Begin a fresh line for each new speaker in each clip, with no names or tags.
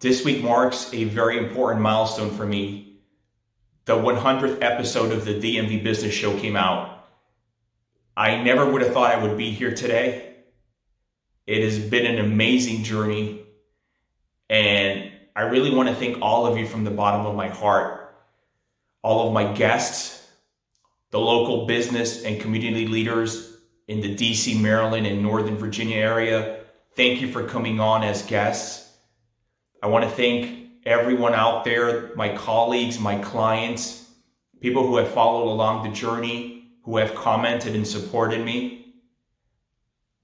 This week marks a very important milestone for me. The 100th episode of the DMV Business Show came out. I never would have thought I would be here today. It has been an amazing journey. And I really want to thank all of you from the bottom of my heart, all of my guests, the local business and community leaders in the DC, Maryland, and Northern Virginia area. Thank you for coming on as guests. I want to thank everyone out there, my colleagues, my clients, people who have followed along the journey, who have commented and supported me.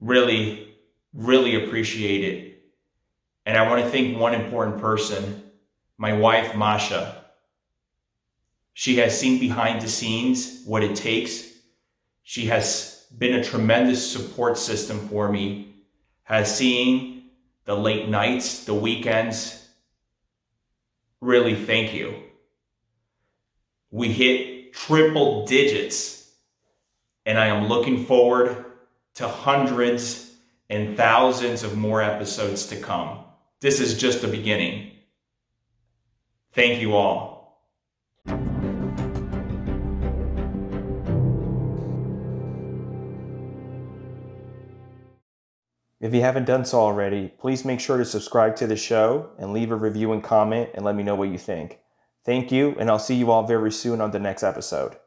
Really, really appreciate it. And I want to thank one important person, my wife, Masha. She has seen behind the scenes what it takes. She has been a tremendous support system for me, has seen the late nights, the weekends. Really, thank you. We hit triple digits, and I am looking forward to hundreds and thousands of more episodes to come. This is just the beginning. Thank you all.
If you haven't done so already, please make sure to subscribe to the show and leave a review and comment and let me know what you think. Thank you, and I'll see you all very soon on the next episode.